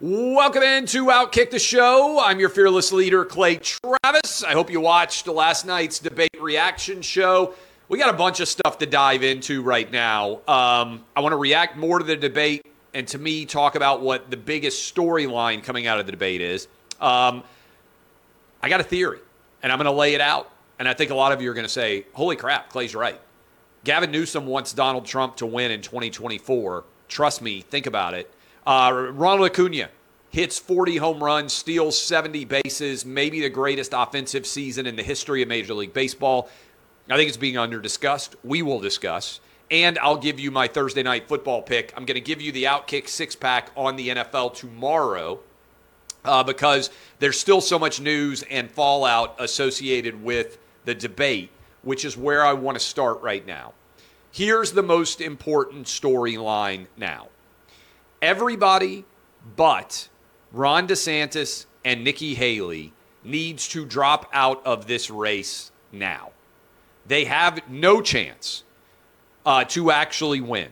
Welcome into Outkick the Show. I'm your fearless leader, Clay Travis. I hope you watched last night's debate reaction show. We got a bunch of stuff to dive into right now. Um, I want to react more to the debate and to me talk about what the biggest storyline coming out of the debate is. Um, I got a theory, and I'm going to lay it out. And I think a lot of you are going to say, holy crap, Clay's right. Gavin Newsom wants Donald Trump to win in 2024. Trust me, think about it. Uh, Ronald Acuna hits 40 home runs, steals 70 bases, maybe the greatest offensive season in the history of Major League Baseball. I think it's being under discussed. We will discuss. And I'll give you my Thursday night football pick. I'm going to give you the Outkick six pack on the NFL tomorrow uh, because there's still so much news and fallout associated with the debate, which is where I want to start right now. Here's the most important storyline now everybody but Ron DeSantis and Nikki Haley needs to drop out of this race now. They have no chance uh, to actually win.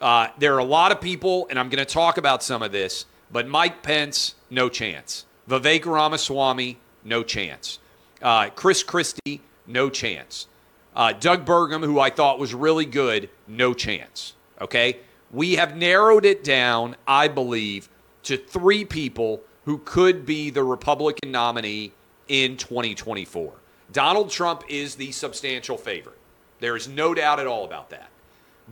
Uh, there are a lot of people, and I'm going to talk about some of this, but Mike Pence, no chance. Vivek Ramaswamy, no chance. Uh, Chris Christie, no chance. Uh, Doug Burgum, who I thought was really good, no chance. Okay? We have narrowed it down, I believe, to three people who could be the Republican nominee in 2024. Donald Trump is the substantial favorite. There is no doubt at all about that.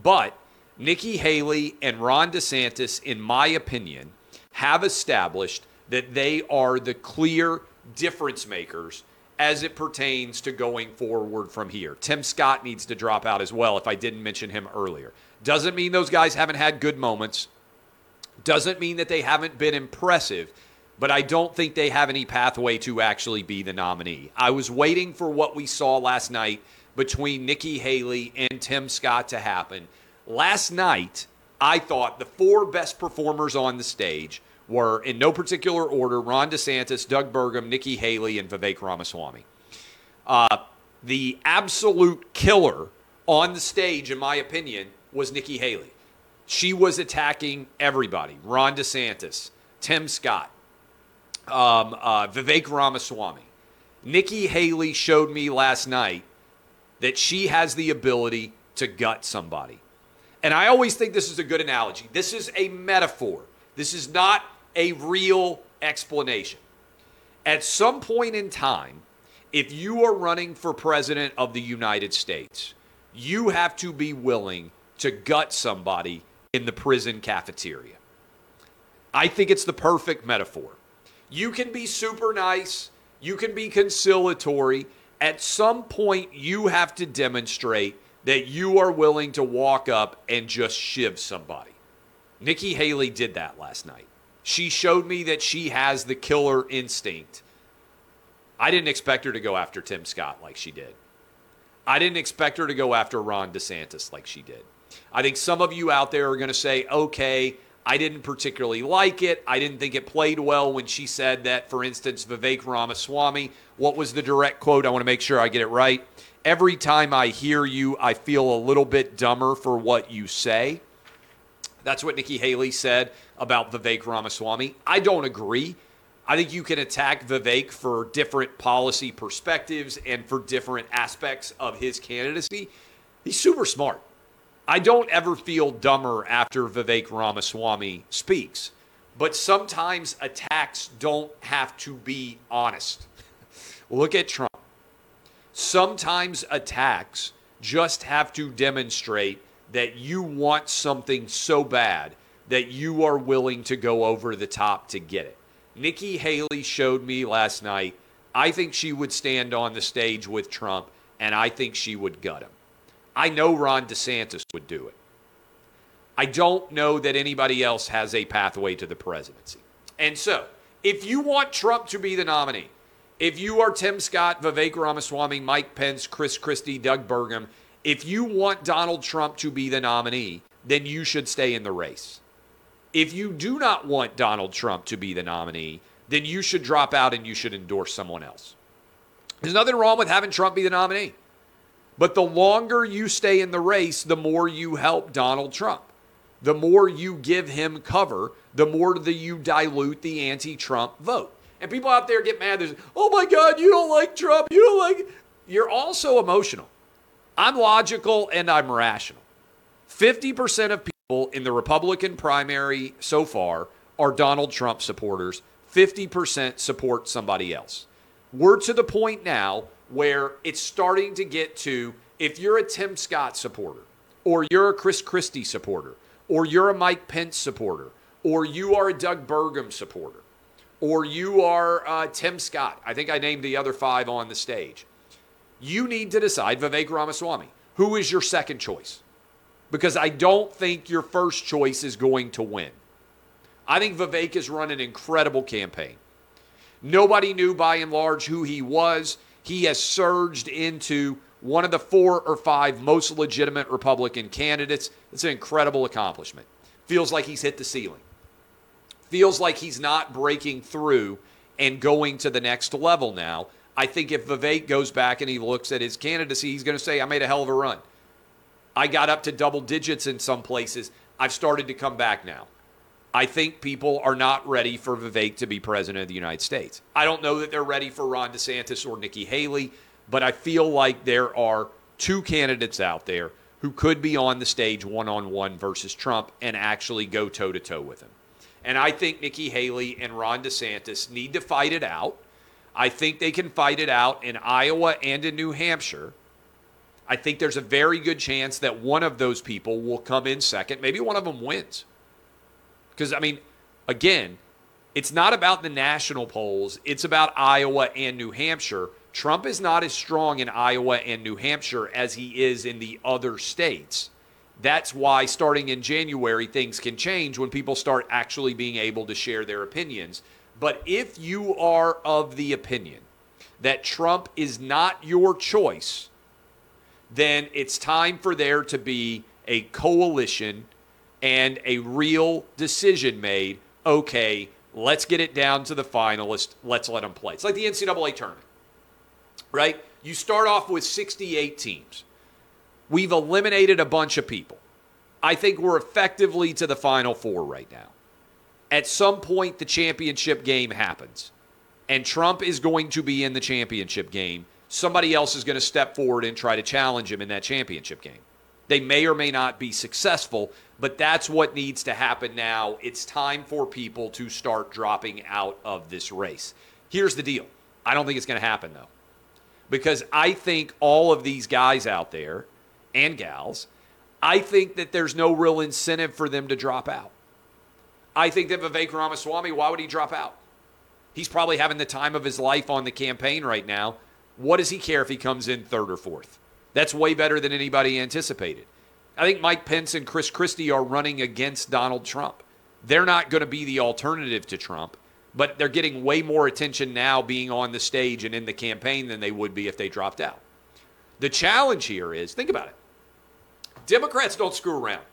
But Nikki Haley and Ron DeSantis, in my opinion, have established that they are the clear difference makers as it pertains to going forward from here. Tim Scott needs to drop out as well, if I didn't mention him earlier. Doesn't mean those guys haven't had good moments, doesn't mean that they haven't been impressive, but I don't think they have any pathway to actually be the nominee. I was waiting for what we saw last night between Nikki Haley and Tim Scott to happen. Last night, I thought the four best performers on the stage were, in no particular order, Ron DeSantis, Doug Burgum, Nikki Haley, and Vivek Ramaswamy. Uh, the absolute killer on the stage, in my opinion, was Nikki Haley. She was attacking everybody Ron DeSantis, Tim Scott, um, uh, Vivek Ramaswamy. Nikki Haley showed me last night that she has the ability to gut somebody. And I always think this is a good analogy. This is a metaphor. This is not a real explanation. At some point in time, if you are running for president of the United States, you have to be willing to gut somebody in the prison cafeteria. I think it's the perfect metaphor. You can be super nice, you can be conciliatory. At some point, you have to demonstrate that you are willing to walk up and just shiv somebody. Nikki Haley did that last night. She showed me that she has the killer instinct. I didn't expect her to go after Tim Scott like she did. I didn't expect her to go after Ron DeSantis like she did. I think some of you out there are going to say, okay, I didn't particularly like it. I didn't think it played well when she said that, for instance, Vivek Ramaswamy. What was the direct quote? I want to make sure I get it right. Every time I hear you, I feel a little bit dumber for what you say. That's what Nikki Haley said about Vivek Ramaswamy. I don't agree. I think you can attack Vivek for different policy perspectives and for different aspects of his candidacy. He's super smart. I don't ever feel dumber after Vivek Ramaswamy speaks, but sometimes attacks don't have to be honest. Look at Trump. Sometimes attacks just have to demonstrate that you want something so bad that you are willing to go over the top to get it. Nikki Haley showed me last night. I think she would stand on the stage with Trump, and I think she would gut him. I know Ron DeSantis would do it. I don't know that anybody else has a pathway to the presidency. And so, If you want Trump to be the nominee, if you are Tim Scott, Vivek Ramaswamy, Mike Pence, Chris Christie, Doug Burgum, if you want Donald Trump to be the nominee, then you should stay in the race. If you do not want Donald Trump to be the nominee, then you should drop out and you should endorse someone else. There's nothing wrong with having Trump be the nominee. But the longer you stay in the race, the more you help Donald Trump. The more you give him cover, the more that you dilute the anti Trump vote. And people out there get mad. There's, oh my God, you don't like Trump. You don't like. You're also emotional. I'm logical and I'm rational. 50% of people in the Republican primary so far are Donald Trump supporters, 50% support somebody else. We're to the point now where it's starting to get to if you're a Tim Scott supporter, or you're a Chris Christie supporter, or you're a Mike Pence supporter, or you are a Doug Burgum supporter, or you are uh, Tim Scott. I think I named the other five on the stage. You need to decide, Vivek Ramaswamy, who is your second choice? Because I don't think your first choice is going to win. I think Vivek has run an incredible campaign. Nobody knew by and large who he was. He has surged into one of the four or five most legitimate Republican candidates. It's an incredible accomplishment. Feels like he's hit the ceiling. Feels like he's not breaking through and going to the next level now. I think if Vivek goes back and he looks at his candidacy, he's going to say, I made a hell of a run. I got up to double digits in some places. I've started to come back now. I think people are not ready for Vivek to be president of the United States. I don't know that they're ready for Ron DeSantis or Nikki Haley, but I feel like there are two candidates out there who could be on the stage one on one versus Trump and actually go toe to toe with him. And I think Nikki Haley and Ron DeSantis need to fight it out. I think they can fight it out in Iowa and in New Hampshire. I think there's a very good chance that one of those people will come in second. Maybe one of them wins. Because, I mean, again, it's not about the national polls, it's about Iowa and New Hampshire. Trump is not as strong in Iowa and New Hampshire as he is in the other states. That's why starting in January, things can change when people start actually being able to share their opinions. But if you are of the opinion that Trump is not your choice, then it's time for there to be a coalition and a real decision made. Okay, let's get it down to the finalist. Let's let them play. It's like the NCAA tournament, right? You start off with 68 teams. We've eliminated a bunch of people. I think we're effectively to the final four right now. At some point, the championship game happens, and Trump is going to be in the championship game. Somebody else is going to step forward and try to challenge him in that championship game. They may or may not be successful, but that's what needs to happen now. It's time for people to start dropping out of this race. Here's the deal I don't think it's going to happen, though, because I think all of these guys out there and gals, I think that there's no real incentive for them to drop out. I think that Vivek Ramaswamy, why would he drop out? He's probably having the time of his life on the campaign right now. What does he care if he comes in third or fourth? That's way better than anybody anticipated. I think Mike Pence and Chris Christie are running against Donald Trump. They're not going to be the alternative to Trump, but they're getting way more attention now being on the stage and in the campaign than they would be if they dropped out. The challenge here is think about it Democrats don't screw around.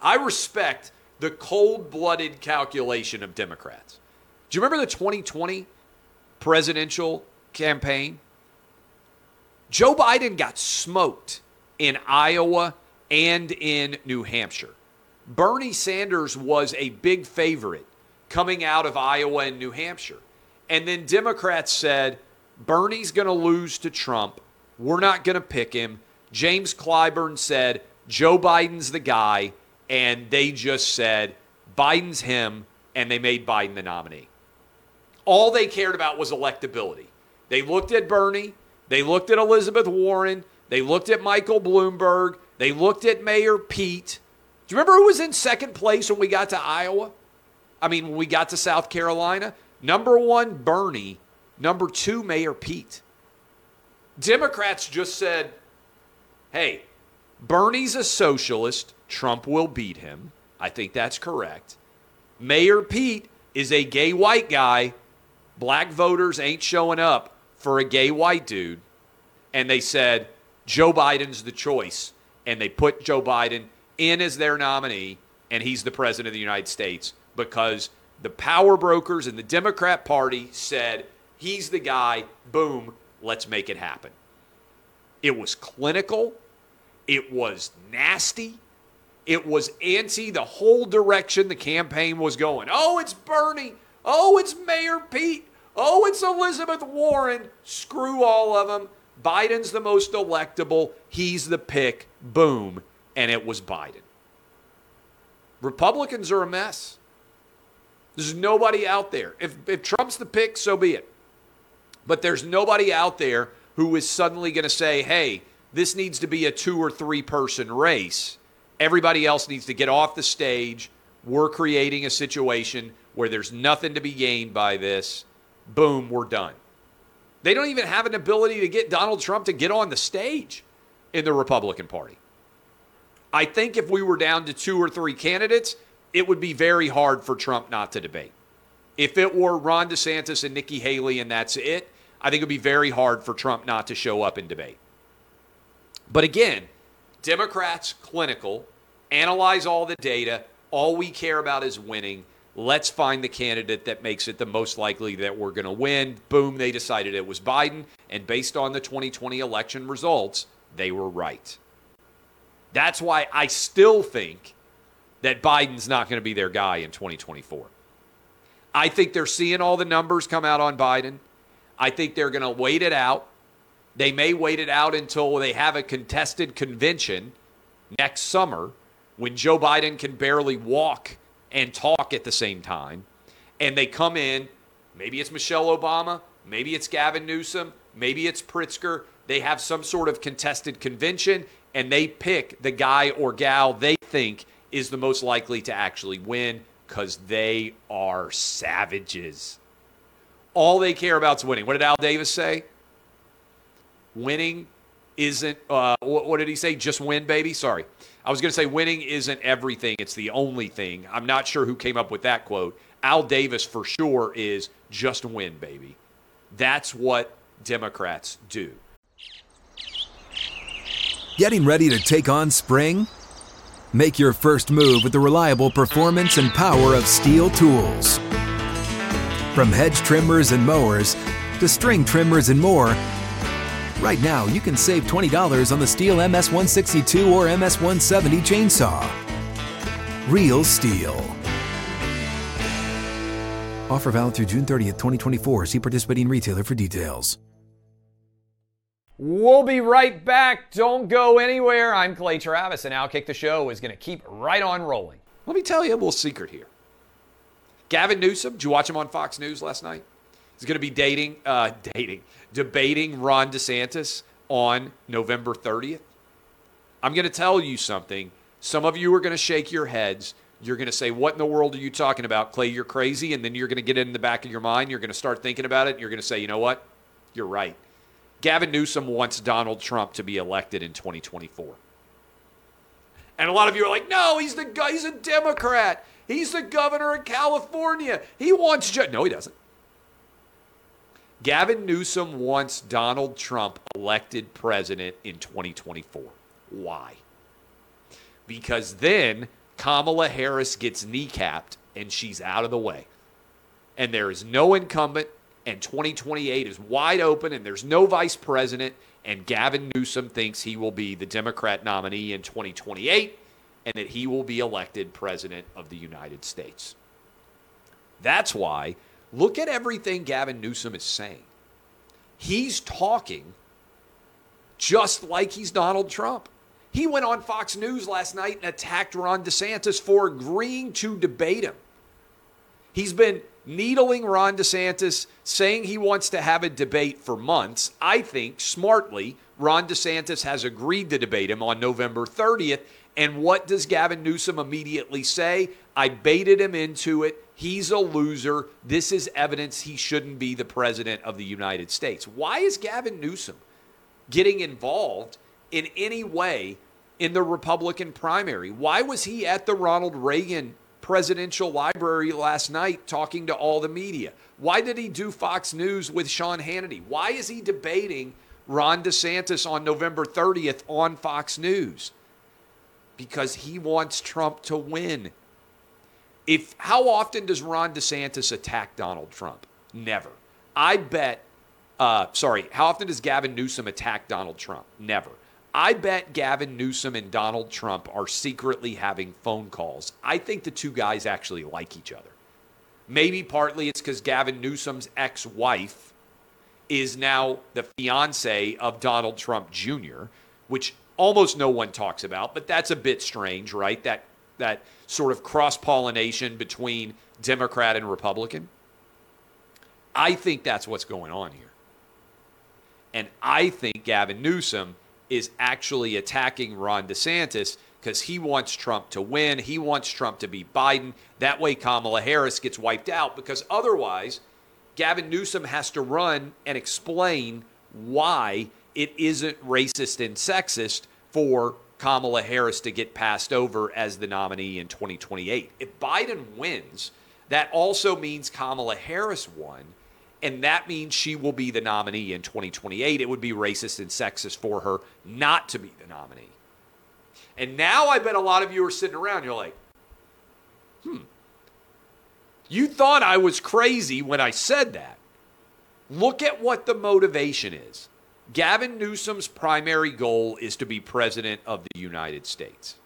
I respect the cold blooded calculation of Democrats. Do you remember the 2020 presidential campaign? Joe Biden got smoked in Iowa and in New Hampshire. Bernie Sanders was a big favorite coming out of Iowa and New Hampshire. And then Democrats said, Bernie's going to lose to Trump. We're not going to pick him. James Clyburn said, Joe Biden's the guy. And they just said, Biden's him. And they made Biden the nominee. All they cared about was electability. They looked at Bernie, they looked at Elizabeth Warren. They looked at Michael Bloomberg. They looked at Mayor Pete. Do you remember who was in second place when we got to Iowa? I mean, when we got to South Carolina? Number one, Bernie. Number two, Mayor Pete. Democrats just said, hey, Bernie's a socialist. Trump will beat him. I think that's correct. Mayor Pete is a gay white guy. Black voters ain't showing up for a gay white dude. And they said, Joe Biden's the choice. And they put Joe Biden in as their nominee, and he's the president of the United States because the power brokers in the Democrat Party said, he's the guy, boom, let's make it happen. It was clinical, it was nasty, it was anti the whole direction the campaign was going. Oh, it's Bernie. Oh, it's Mayor Pete. Oh, it's Elizabeth Warren. Screw all of them. Biden's the most electable. He's the pick. Boom. And it was Biden. Republicans are a mess. There's nobody out there. If, if Trump's the pick, so be it. But there's nobody out there who is suddenly going to say, hey, this needs to be a two or three person race. Everybody else needs to get off the stage. We're creating a situation where there's nothing to be gained by this. Boom, we're done. They don't even have an ability to get Donald Trump to get on the stage in the Republican Party. I think if we were down to two or three candidates, it would be very hard for Trump not to debate. If it were Ron DeSantis and Nikki Haley and that's it, I think it would be very hard for Trump not to show up and debate. But again, Democrats, clinical, analyze all the data. All we care about is winning. Let's find the candidate that makes it the most likely that we're going to win. Boom, they decided it was Biden. And based on the 2020 election results, they were right. That's why I still think that Biden's not going to be their guy in 2024. I think they're seeing all the numbers come out on Biden. I think they're going to wait it out. They may wait it out until they have a contested convention next summer when Joe Biden can barely walk and talk at the same time. And they come in, maybe it's Michelle Obama, maybe it's Gavin Newsom, maybe it's Pritzker. They have some sort of contested convention and they pick the guy or gal they think is the most likely to actually win because they are savages. All they care about is winning. What did Al Davis say? Winning isn't, uh, what did he say? Just win, baby? Sorry. I was going to say winning isn't everything, it's the only thing. I'm not sure who came up with that quote. Al Davis, for sure, is just win, baby. That's what Democrats do. Getting ready to take on spring? Make your first move with the reliable performance and power of steel tools. From hedge trimmers and mowers to string trimmers and more, right now you can save $20 on the STIHL MS162 or MS170 chainsaw. Real STIHL. Offer valid through June 30th, 2024. See participating retailer for details. We'll be right back. Don't go anywhere. I'm Clay Travis, and Outkick the Show is going to keep right on rolling. Let me tell you a little secret here. Gavin Newsom, did you watch him on Fox News last night? He's going to be dating, uh, dating, debating Ron DeSantis on November 30th. I'm going to tell you something. Some of you are going to shake your heads. You're going to say, What in the world are you talking about, Clay? You're crazy. And then you're going to get in the back of your mind. You're going to start thinking about it. And you're going to say, You know what? You're right. Gavin Newsom wants Donald Trump to be elected in 2024. And a lot of you are like, no, he's the guy, he's a Democrat. He's the governor of California. He wants ju-. No, he doesn't. Gavin Newsom wants Donald Trump elected president in 2024. Why? Because then Kamala Harris gets kneecapped and she's out of the way. And there is no incumbent and 2028 is wide open and there's no vice president and Gavin Newsom thinks he will be the Democrat nominee in 2028 and that he will be elected president of the United States. That's why look at everything Gavin Newsom is saying. He's talking just like he's Donald Trump. He went on Fox News last night and attacked Ron DeSantis for agreeing to debate him. He's been needling Ron DeSantis, saying he wants to have a debate for months. I think smartly, Ron DeSantis has agreed to debate him on November 30th. And what does Gavin Newsom immediately say? I baited him into it. He's a loser. This is evidence he shouldn't be the president of the United States. Why is Gavin Newsom getting involved in any way in the Republican primary? Why was he at the Ronald Reagan presidential library last night talking to all the media? Why did he do Fox News with Sean Hannity? Why is he debating Ron DeSantis on November 30th on Fox News? Because he wants Trump to win. If how often does Ron DeSantis attack Donald Trump? Never. I bet uh, sorry, how often does Gavin Newsom attack Donald Trump? Never. I bet Gavin Newsom and Donald Trump are secretly having phone calls. I think the two guys actually like each other. Maybe partly it's because Gavin Newsom's ex wife is now the fiance of Donald Trump Jr., which almost no one talks about, but that's a bit strange, right? That, that sort of cross pollination between Democrat and Republican. I think that's what's going on here. And I think Gavin Newsom is actually attacking Ron DeSantis because he wants Trump to win. He wants Trump to be Biden. That way, Kamala Harris gets wiped out because otherwise, Gavin Newsom has to run and explain why it isn't racist and sexist for Kamala Harris to get passed over as the nominee in 2028. If Biden wins, that also means Kamala Harris won and that means she will be the nominee in 2028. It would be racist and sexist for her not to be the nominee. And now I bet a lot of you are sitting around, you're like, hmm, you thought I was crazy when I said that. Look at what the motivation is. Gavin Newsom's primary goal is to be president of the United States.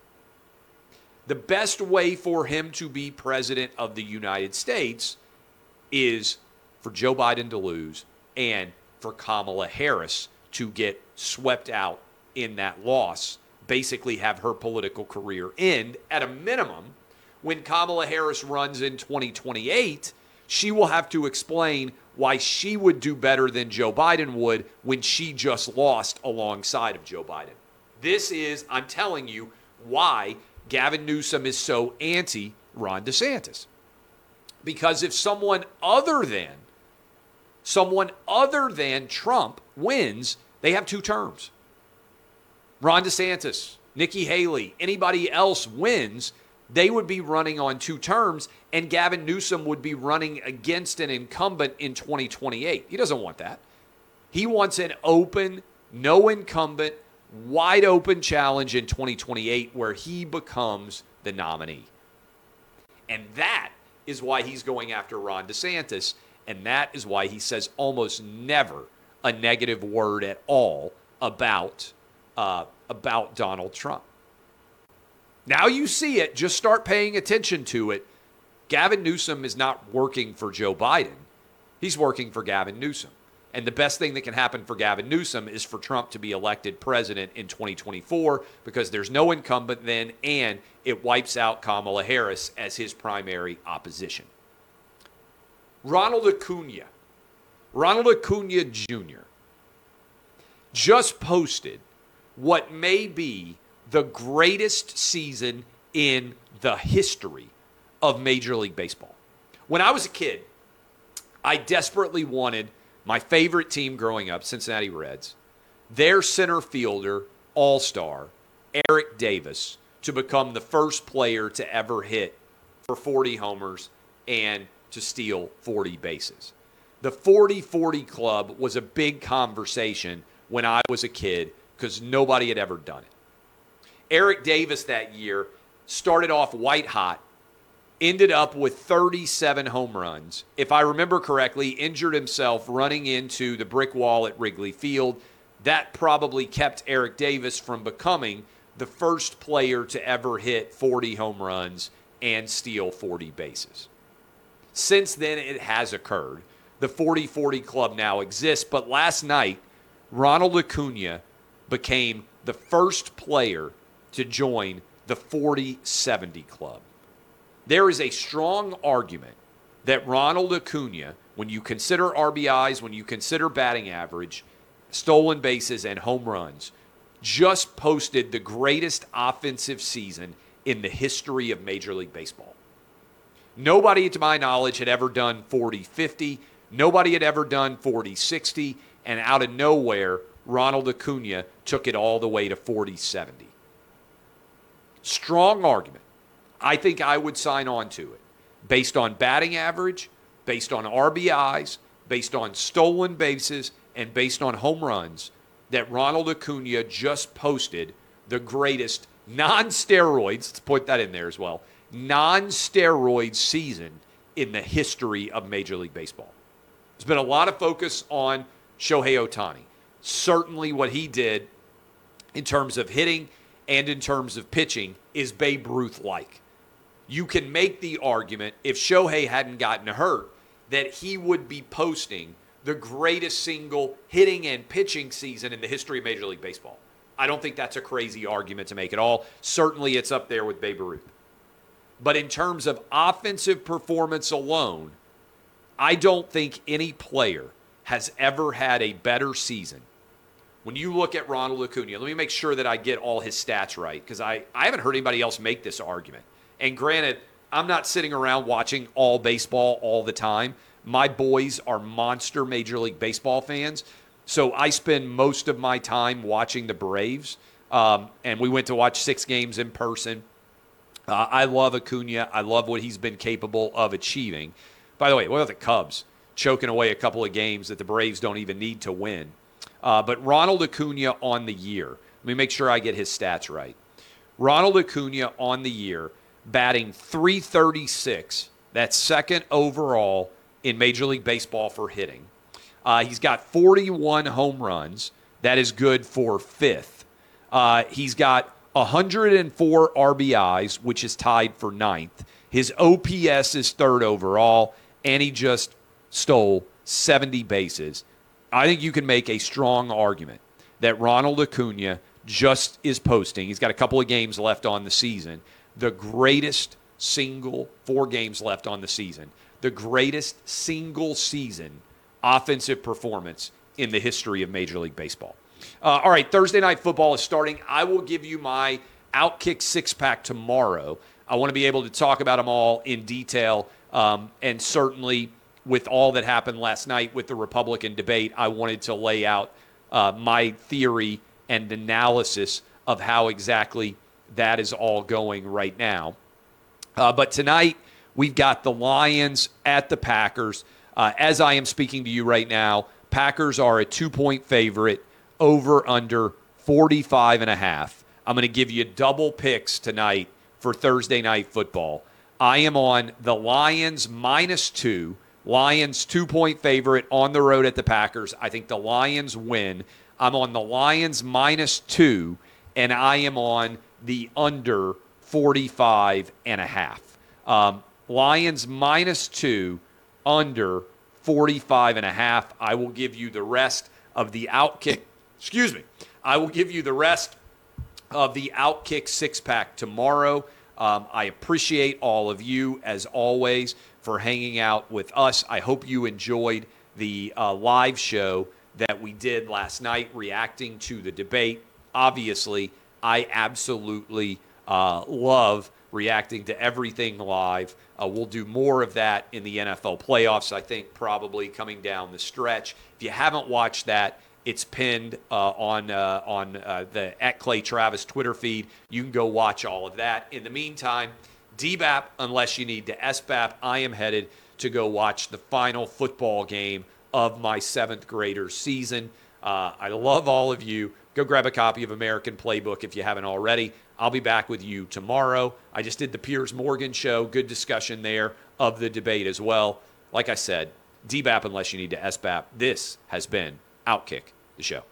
The best way for him to be president of the United States is for Joe Biden to lose and for Kamala Harris to get swept out in that loss, basically have her political career end at a minimum. When Kamala Harris runs in 2028, she will have to explain why she would do better than Joe Biden would when she just lost alongside of Joe Biden. This is, I'm telling you, why Gavin Newsom is so anti Ron DeSantis. Because if someone other than someone other than Trump wins, they have two terms. Ron DeSantis, Nikki Haley, anybody else wins, they would be running on two terms, and Gavin Newsom would be running against an incumbent in 2028. He doesn't want that. He wants an open, no incumbent, wide open challenge in 2028 where he becomes the nominee. And that is why he's going after Ron DeSantis and that is why he says almost never a negative word at all about, uh, about Donald Trump. Now you see it, just start paying attention to it. Gavin Newsom is not working for Joe Biden, he's working for Gavin Newsom. And the best thing that can happen for Gavin Newsom is for Trump to be elected president in 2024 because there's no incumbent then, and it wipes out Kamala Harris as his primary opposition. Ronald Acuna, Ronald Acuna Jr., just posted what may be the greatest season in the history of Major League Baseball. When I was a kid, I desperately wanted my favorite team growing up, Cincinnati Reds, their center fielder, all star, Eric Davis, to become the first player to ever hit for 40 homers and to steal 40 bases. The 40 40 club was a big conversation when I was a kid because nobody had ever done it. Eric Davis that year started off white hot, ended up with 37 home runs. If I remember correctly, injured himself running into the brick wall at Wrigley Field. That probably kept Eric Davis from becoming the first player to ever hit 40 home runs and steal 40 bases. Since then, it has occurred. The 40 40 club now exists, but last night, Ronald Acuna became the first player to join the 40 70 club. There is a strong argument that Ronald Acuna, when you consider RBIs, when you consider batting average, stolen bases, and home runs, just posted the greatest offensive season in the history of Major League Baseball. Nobody, to my knowledge, had ever done 40 50. Nobody had ever done 40 60. And out of nowhere, Ronald Acuna took it all the way to 40 70. Strong argument. I think I would sign on to it based on batting average, based on RBIs, based on stolen bases, and based on home runs that Ronald Acuna just posted the greatest non steroids, let's put that in there as well, non steroid season in the history of Major League Baseball. There's been a lot of focus on Shohei Ohtani. Certainly, what he did in terms of hitting and in terms of pitching is Babe Ruth like. You can make the argument if Shohei hadn't gotten hurt that he would be posting the greatest single hitting and pitching season in the history of Major League Baseball. I don't think that's a crazy argument to make at all. Certainly, it's up there with Babe Ruth. But in terms of offensive performance alone, I don't think any player has ever had a better season. When you look at Ronald Acuna, let me make sure that I get all his stats right because I, I haven't heard anybody else make this argument. And granted, I'm not sitting around watching all baseball all the time. My boys are monster Major League Baseball fans. So I spend most of my time watching the Braves. Um, and we went to watch six games in person. Uh, I love Acuna. I love what he's been capable of achieving. By the way, what about the Cubs? Choking away a couple of games that the Braves don't even need to win. Uh, but Ronald Acuna on the year. Let me make sure I get his stats right. Ronald Acuna on the year, batting 336. That's second overall in Major League Baseball for hitting. Uh, he's got 41 home runs. That is good for fifth. Uh, he's got 104 RBIs, which is tied for ninth. His OPS is third overall, and he just stole 70 bases. I think you can make a strong argument that Ronald Acuna just is posting. He's got a couple of games left on the season. The greatest single, four games left on the season, the greatest single season offensive performance in the history of Major League Baseball. Uh, all right, Thursday night football is starting. I will give you my Outkick six pack tomorrow. I want to be able to talk about them all in detail. Um, and certainly, with all that happened last night with the Republican debate, I wanted to lay out uh, my theory and analysis of how exactly that is all going right now. Uh, but tonight, we've got the Lions at the Packers. Uh, as I am speaking to you right now, Packers are a two point favorite over under 45 and a half. I'm going to give you double picks tonight for Thursday night football. I am on the Lions minus two. Lions two point favorite on the road at the Packers. I think the Lions win. I'm on the Lions minus two, and I am on the under 45 and a half. Um, Lions minus two, under 45 and a half. I will give you the rest of the outkick excuse me, I will give you the rest of the Outkick six pack tomorrow. Um, I appreciate all of you, as always, for hanging out with us. I hope you enjoyed the uh, live show that we did last night, reacting to the debate. Obviously, I absolutely uh, love reacting to everything live. Uh, we'll do more of that in the NFL playoffs, I think, probably coming down the stretch. If you haven't watched that, it's pinned uh, on uh, on uh, the at Clay Travis Twitter feed. You can go watch all of that. In the meantime, DBAP unless you need to SBAP. I am headed to go watch the final football game of my seventh grader season. Uh, I love all of you. Go grab a copy of American Playbook if you haven't already. I'll be back with you tomorrow. I just did the Piers Morgan show. Good discussion there of the debate as well. Like I said, DBAP unless you need to SBAP. This has been Outkick the show.